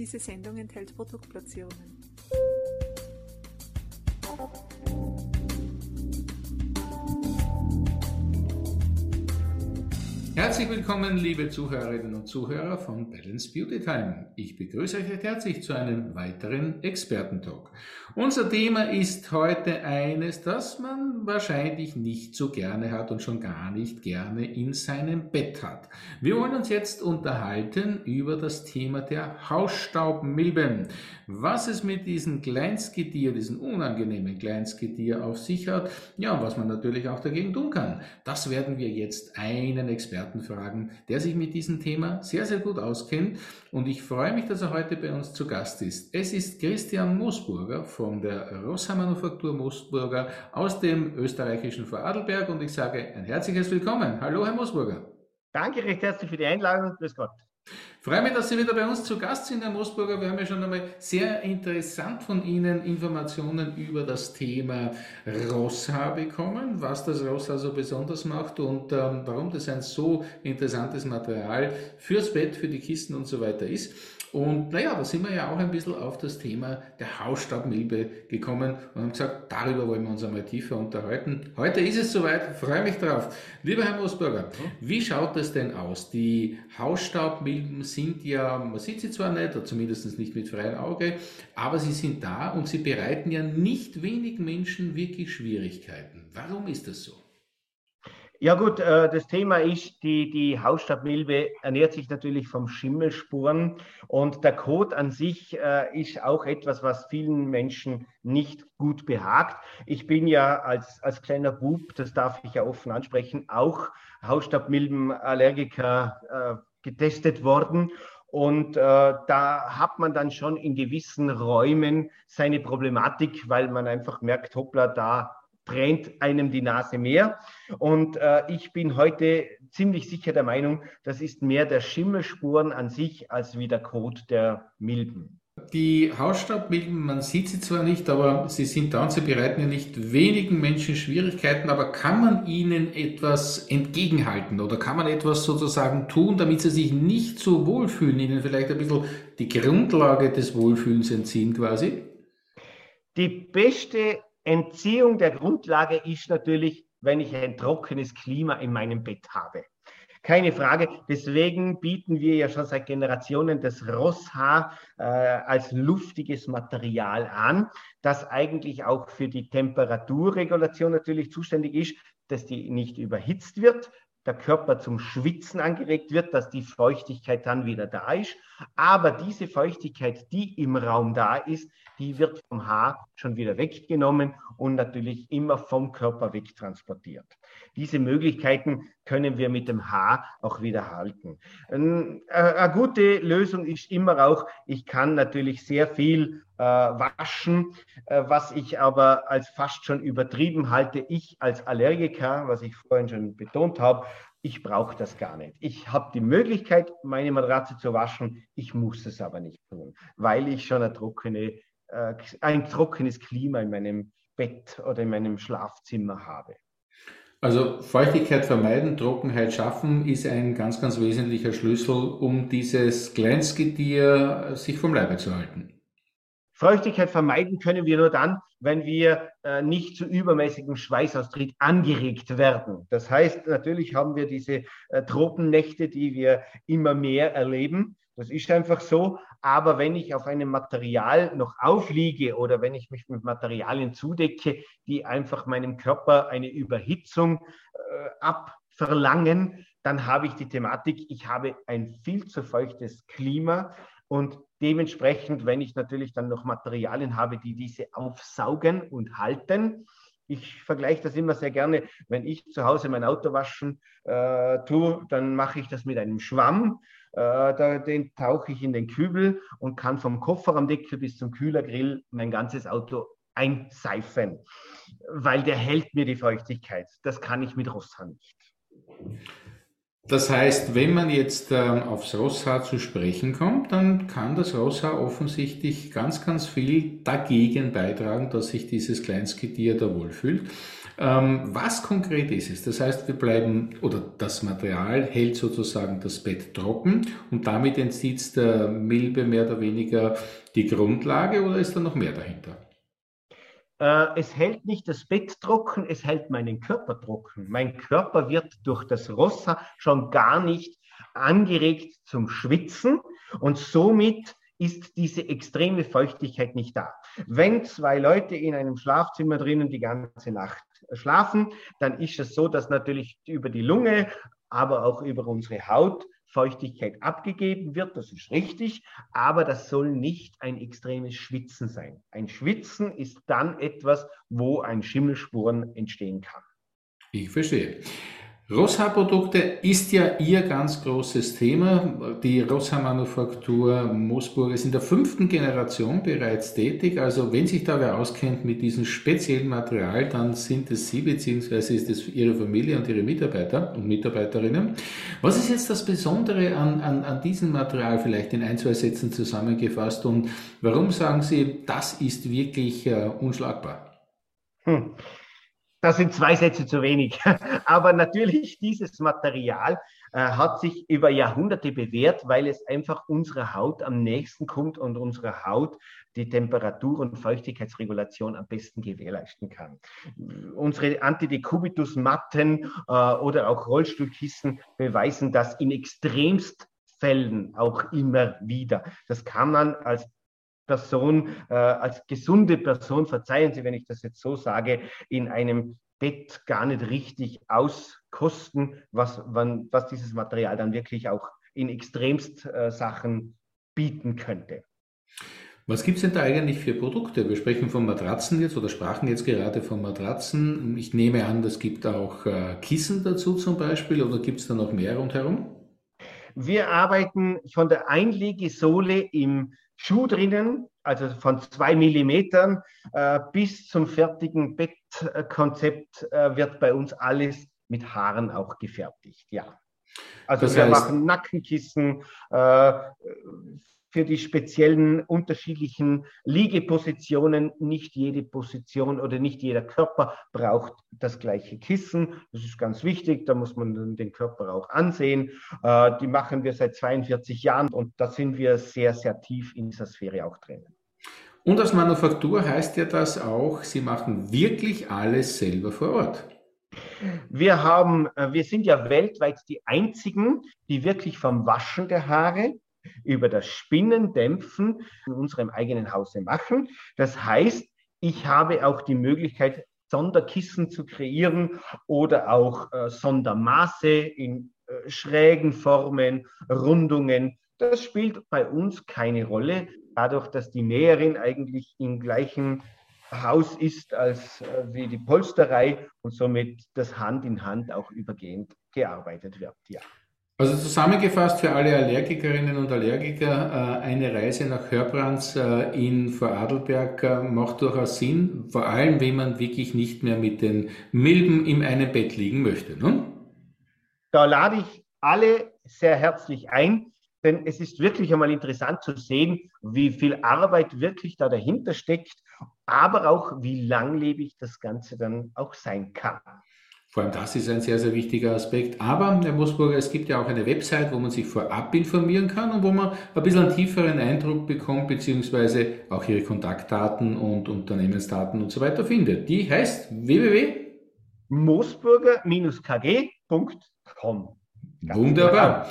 Diese Sendung enthält Produktplatzierungen. Herzlich willkommen, liebe Zuhörerinnen und Zuhörer von Balance Beauty Time. Ich begrüße euch recht herzlich zu einem weiteren Expertentalk. Unser Thema ist heute eines, das man wahrscheinlich nicht so gerne hat und schon gar nicht gerne in seinem Bett hat. Wir wollen uns jetzt unterhalten über das Thema der Hausstaubmilben. Was es mit diesem Kleinstgetier, diesem unangenehmen Kleinstgetier auf sich hat, ja, und was man natürlich auch dagegen tun kann. Das werden wir jetzt einen Experten Experten fragen, der sich mit diesem Thema sehr, sehr gut auskennt. Und ich freue mich, dass er heute bei uns zu Gast ist. Es ist Christian Moosburger von der Rossa Manufaktur Moosburger aus dem österreichischen Vorarlberg. Und ich sage ein herzliches Willkommen. Hallo, Herr Moosburger. Danke recht herzlich für die Einladung. Grüß Gott. Freue mich, dass Sie wieder bei uns zu Gast sind, Herr Moosburger. Wir haben ja schon einmal sehr interessant von Ihnen Informationen über das Thema Rosshaar bekommen, was das Rosshaar so besonders macht und ähm, warum das ein so interessantes Material fürs Bett, für die Kisten und so weiter ist. Und naja, da sind wir ja auch ein bisschen auf das Thema der Hausstaubmilbe gekommen und haben gesagt, darüber wollen wir uns einmal tiefer unterhalten. Heute ist es soweit, freue mich drauf. Lieber Herr Moosburger, wie schaut das denn aus? Die Hausstaubmilben sind ja, man sieht sie zwar nicht, oder zumindest nicht mit freiem Auge, aber sie sind da und sie bereiten ja nicht wenig Menschen wirklich Schwierigkeiten. Warum ist das so? Ja gut, äh, das Thema ist, die, die Hausstaubmilbe ernährt sich natürlich vom Schimmelspuren und der Kot an sich äh, ist auch etwas, was vielen Menschen nicht gut behagt. Ich bin ja als, als kleiner Bub, das darf ich ja offen ansprechen, auch Hausstaubmilbenallergiker äh, getestet worden und äh, da hat man dann schon in gewissen Räumen seine Problematik, weil man einfach merkt, hoppla, da brennt einem die Nase mehr. Und äh, ich bin heute ziemlich sicher der Meinung, das ist mehr der Schimmelspuren an sich als wie der Kot der Milben. Die Hausstaubmilben, man sieht sie zwar nicht, aber sie sind da und sie bereiten ja nicht wenigen Menschen Schwierigkeiten, aber kann man ihnen etwas entgegenhalten oder kann man etwas sozusagen tun, damit sie sich nicht so wohlfühlen, ihnen vielleicht ein bisschen die Grundlage des Wohlfühlens entziehen quasi? Die beste Entziehung der Grundlage ist natürlich, wenn ich ein trockenes Klima in meinem Bett habe. Keine Frage. Deswegen bieten wir ja schon seit Generationen das Rosshaar äh, als luftiges Material an, das eigentlich auch für die Temperaturregulation natürlich zuständig ist, dass die nicht überhitzt wird, der Körper zum Schwitzen angeregt wird, dass die Feuchtigkeit dann wieder da ist. Aber diese Feuchtigkeit, die im Raum da ist, die wird vom Haar schon wieder weggenommen und natürlich immer vom Körper wegtransportiert. Diese Möglichkeiten können wir mit dem Haar auch wieder halten. Äh, eine gute Lösung ist immer auch, ich kann natürlich sehr viel äh, waschen, äh, was ich aber als fast schon übertrieben halte. Ich als Allergiker, was ich vorhin schon betont habe, ich brauche das gar nicht. Ich habe die Möglichkeit, meine Matratze zu waschen. Ich muss es aber nicht tun, weil ich schon eine trockene ein trockenes Klima in meinem Bett oder in meinem Schlafzimmer habe. Also Feuchtigkeit vermeiden, Trockenheit schaffen ist ein ganz, ganz wesentlicher Schlüssel, um dieses Kleinstgetier sich vom Leibe zu halten. Feuchtigkeit vermeiden können wir nur dann, wenn wir äh, nicht zu übermäßigem Schweißaustritt angeregt werden. Das heißt, natürlich haben wir diese äh, Tropennächte, die wir immer mehr erleben. Das ist einfach so. Aber wenn ich auf einem Material noch aufliege oder wenn ich mich mit Materialien zudecke, die einfach meinem Körper eine Überhitzung äh, abverlangen, dann habe ich die Thematik, ich habe ein viel zu feuchtes Klima und dementsprechend, wenn ich natürlich dann noch Materialien habe, die diese aufsaugen und halten, ich vergleiche das immer sehr gerne, wenn ich zu Hause mein Auto waschen äh, tue, dann mache ich das mit einem Schwamm äh, da, den tauche ich in den Kübel und kann vom Kofferraumdeckel bis zum Kühlergrill mein ganzes Auto einseifen, weil der hält mir die Feuchtigkeit. Das kann ich mit Rosshaar nicht. Das heißt, wenn man jetzt ähm, aufs Rosshaar zu sprechen kommt, dann kann das Rosshaar offensichtlich ganz, ganz viel dagegen beitragen, dass sich dieses Kleinstgetier da wohlfühlt. Ähm, was konkret ist es? Das heißt, wir bleiben, oder das Material hält sozusagen das Bett trocken und damit entzieht der Milbe mehr oder weniger die Grundlage oder ist da noch mehr dahinter? Äh, es hält nicht das Bett trocken, es hält meinen Körper trocken. Mein Körper wird durch das Rossa schon gar nicht angeregt zum Schwitzen und somit ist diese extreme Feuchtigkeit nicht da. Wenn zwei Leute in einem Schlafzimmer drinnen die ganze Nacht schlafen, dann ist es so, dass natürlich über die Lunge, aber auch über unsere Haut Feuchtigkeit abgegeben wird, das ist richtig, aber das soll nicht ein extremes Schwitzen sein. Ein Schwitzen ist dann etwas, wo ein Schimmelspuren entstehen kann. Ich verstehe. Rosshaar-Produkte ist ja Ihr ganz großes Thema. Die Rosshaar-Manufaktur Moosburg ist in der fünften Generation bereits tätig. Also wenn sich da wer auskennt mit diesem speziellen Material, dann sind es Sie beziehungsweise ist es Ihre Familie und Ihre Mitarbeiter und Mitarbeiterinnen. Was ist jetzt das Besondere an, an, an diesem Material vielleicht in ein, zwei Sätzen zusammengefasst und warum sagen Sie, das ist wirklich uh, unschlagbar? Hm. Das sind zwei Sätze zu wenig. Aber natürlich, dieses Material äh, hat sich über Jahrhunderte bewährt, weil es einfach unserer Haut am nächsten kommt und unserer Haut die Temperatur- und Feuchtigkeitsregulation am besten gewährleisten kann. Unsere Antidecubitus-Matten äh, oder auch Rollstuhlkissen beweisen das in Extremstfällen auch immer wieder. Das kann man als Person, äh, als gesunde Person, verzeihen Sie, wenn ich das jetzt so sage, in einem Bett gar nicht richtig auskosten, was, wann, was dieses Material dann wirklich auch in extremst äh, Sachen bieten könnte. Was gibt es denn da eigentlich für Produkte? Wir sprechen von Matratzen jetzt oder sprachen jetzt gerade von Matratzen. Ich nehme an, es gibt auch äh, Kissen dazu zum Beispiel oder gibt es da noch mehr rundherum? Wir arbeiten von der Einlegesohle im Schuh drinnen, also von zwei Millimetern äh, bis zum fertigen Bettkonzept äh, wird bei uns alles mit Haaren auch gefertigt, ja. Also das wir machen Nackenkissen, äh, für die speziellen unterschiedlichen Liegepositionen. Nicht jede Position oder nicht jeder Körper braucht das gleiche Kissen. Das ist ganz wichtig. Da muss man den Körper auch ansehen. Äh, die machen wir seit 42 Jahren und da sind wir sehr, sehr tief in dieser Sphäre auch drin. Und als Manufaktur heißt ja das auch, Sie machen wirklich alles selber vor Ort. Wir haben, äh, wir sind ja weltweit die einzigen, die wirklich vom Waschen der Haare über das Spinnen, Dämpfen in unserem eigenen Hause machen. Das heißt, ich habe auch die Möglichkeit, Sonderkissen zu kreieren oder auch äh, Sondermaße in äh, schrägen Formen, Rundungen. Das spielt bei uns keine Rolle, dadurch, dass die Näherin eigentlich im gleichen Haus ist als äh, wie die Polsterei und somit das Hand in Hand auch übergehend gearbeitet wird. Ja. Also zusammengefasst für alle Allergikerinnen und Allergiker, äh, eine Reise nach Hörbrands äh, in Vorarlberg äh, macht durchaus Sinn, vor allem wenn man wirklich nicht mehr mit den Milben in einem Bett liegen möchte. Ne? Da lade ich alle sehr herzlich ein, denn es ist wirklich einmal interessant zu sehen, wie viel Arbeit wirklich da dahinter steckt, aber auch wie langlebig das Ganze dann auch sein kann. Vor allem das ist ein sehr, sehr wichtiger Aspekt. Aber, Herr Moosburger, es gibt ja auch eine Website, wo man sich vorab informieren kann und wo man ein bisschen einen tieferen Eindruck bekommt, beziehungsweise auch Ihre Kontaktdaten und Unternehmensdaten und so weiter findet. Die heißt www.moosburger-kg.com. Wunderbar.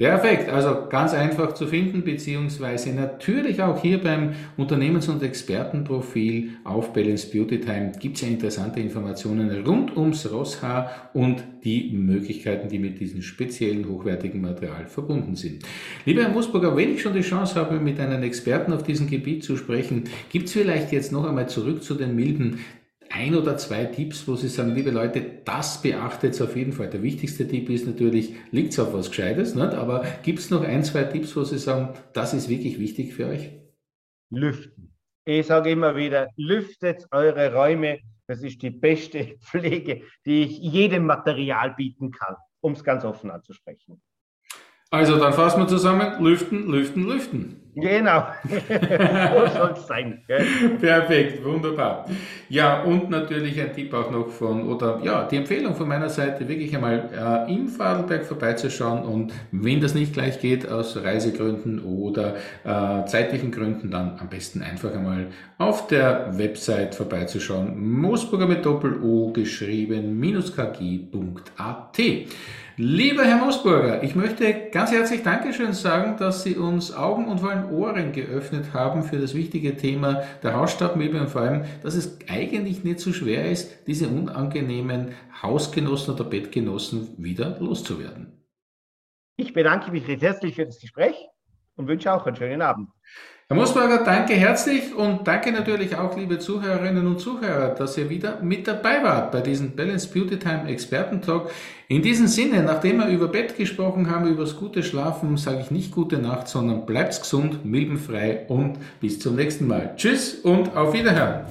Perfekt, also ganz einfach zu finden, beziehungsweise natürlich auch hier beim Unternehmens- und Expertenprofil auf Balance Beauty Time gibt es ja interessante Informationen rund ums Rosshaar und die Möglichkeiten, die mit diesem speziellen hochwertigen Material verbunden sind. Lieber Herr Musburger, wenn ich schon die Chance habe, mit einem Experten auf diesem Gebiet zu sprechen, gibt es vielleicht jetzt noch einmal zurück zu den milden ein oder zwei Tipps, wo Sie sagen, liebe Leute, das beachtet auf jeden Fall. Der wichtigste Tipp ist natürlich, liegt auf was Gescheites, nicht? aber gibt es noch ein, zwei Tipps, wo Sie sagen, das ist wirklich wichtig für euch? Lüften. Ich sage immer wieder, lüftet eure Räume. Das ist die beste Pflege, die ich jedem Material bieten kann, um es ganz offen anzusprechen. Also dann fassen wir zusammen, lüften, lüften, lüften. Genau, so soll es sein. Gell? Perfekt, wunderbar. Ja, und natürlich ein Tipp auch noch von, oder ja, die Empfehlung von meiner Seite, wirklich einmal äh, im Vorarlberg vorbeizuschauen und wenn das nicht gleich geht, aus Reisegründen oder äh, zeitlichen Gründen, dann am besten einfach einmal auf der Website vorbeizuschauen. Moosburger mit Doppel-O geschrieben, minus kg.at. Lieber Herr Moosburger, ich möchte ganz herzlich Dankeschön sagen, dass Sie uns Augen und vor allem Ohren geöffnet haben für das wichtige Thema der Hausstaubmilbe und vor allem, dass es eigentlich nicht so schwer ist, diese unangenehmen Hausgenossen oder Bettgenossen wieder loszuwerden. Ich bedanke mich recht herzlich für das Gespräch und wünsche auch einen schönen Abend. Herr Moosberger, danke herzlich und danke natürlich auch, liebe Zuhörerinnen und Zuhörer, dass ihr wieder mit dabei wart bei diesem Balance Beauty Time Experten-Talk. In diesem Sinne, nachdem wir über Bett gesprochen haben, über das gute Schlafen, sage ich nicht gute Nacht, sondern bleibt's gesund, milbenfrei und bis zum nächsten Mal. Tschüss und auf Wiederhören.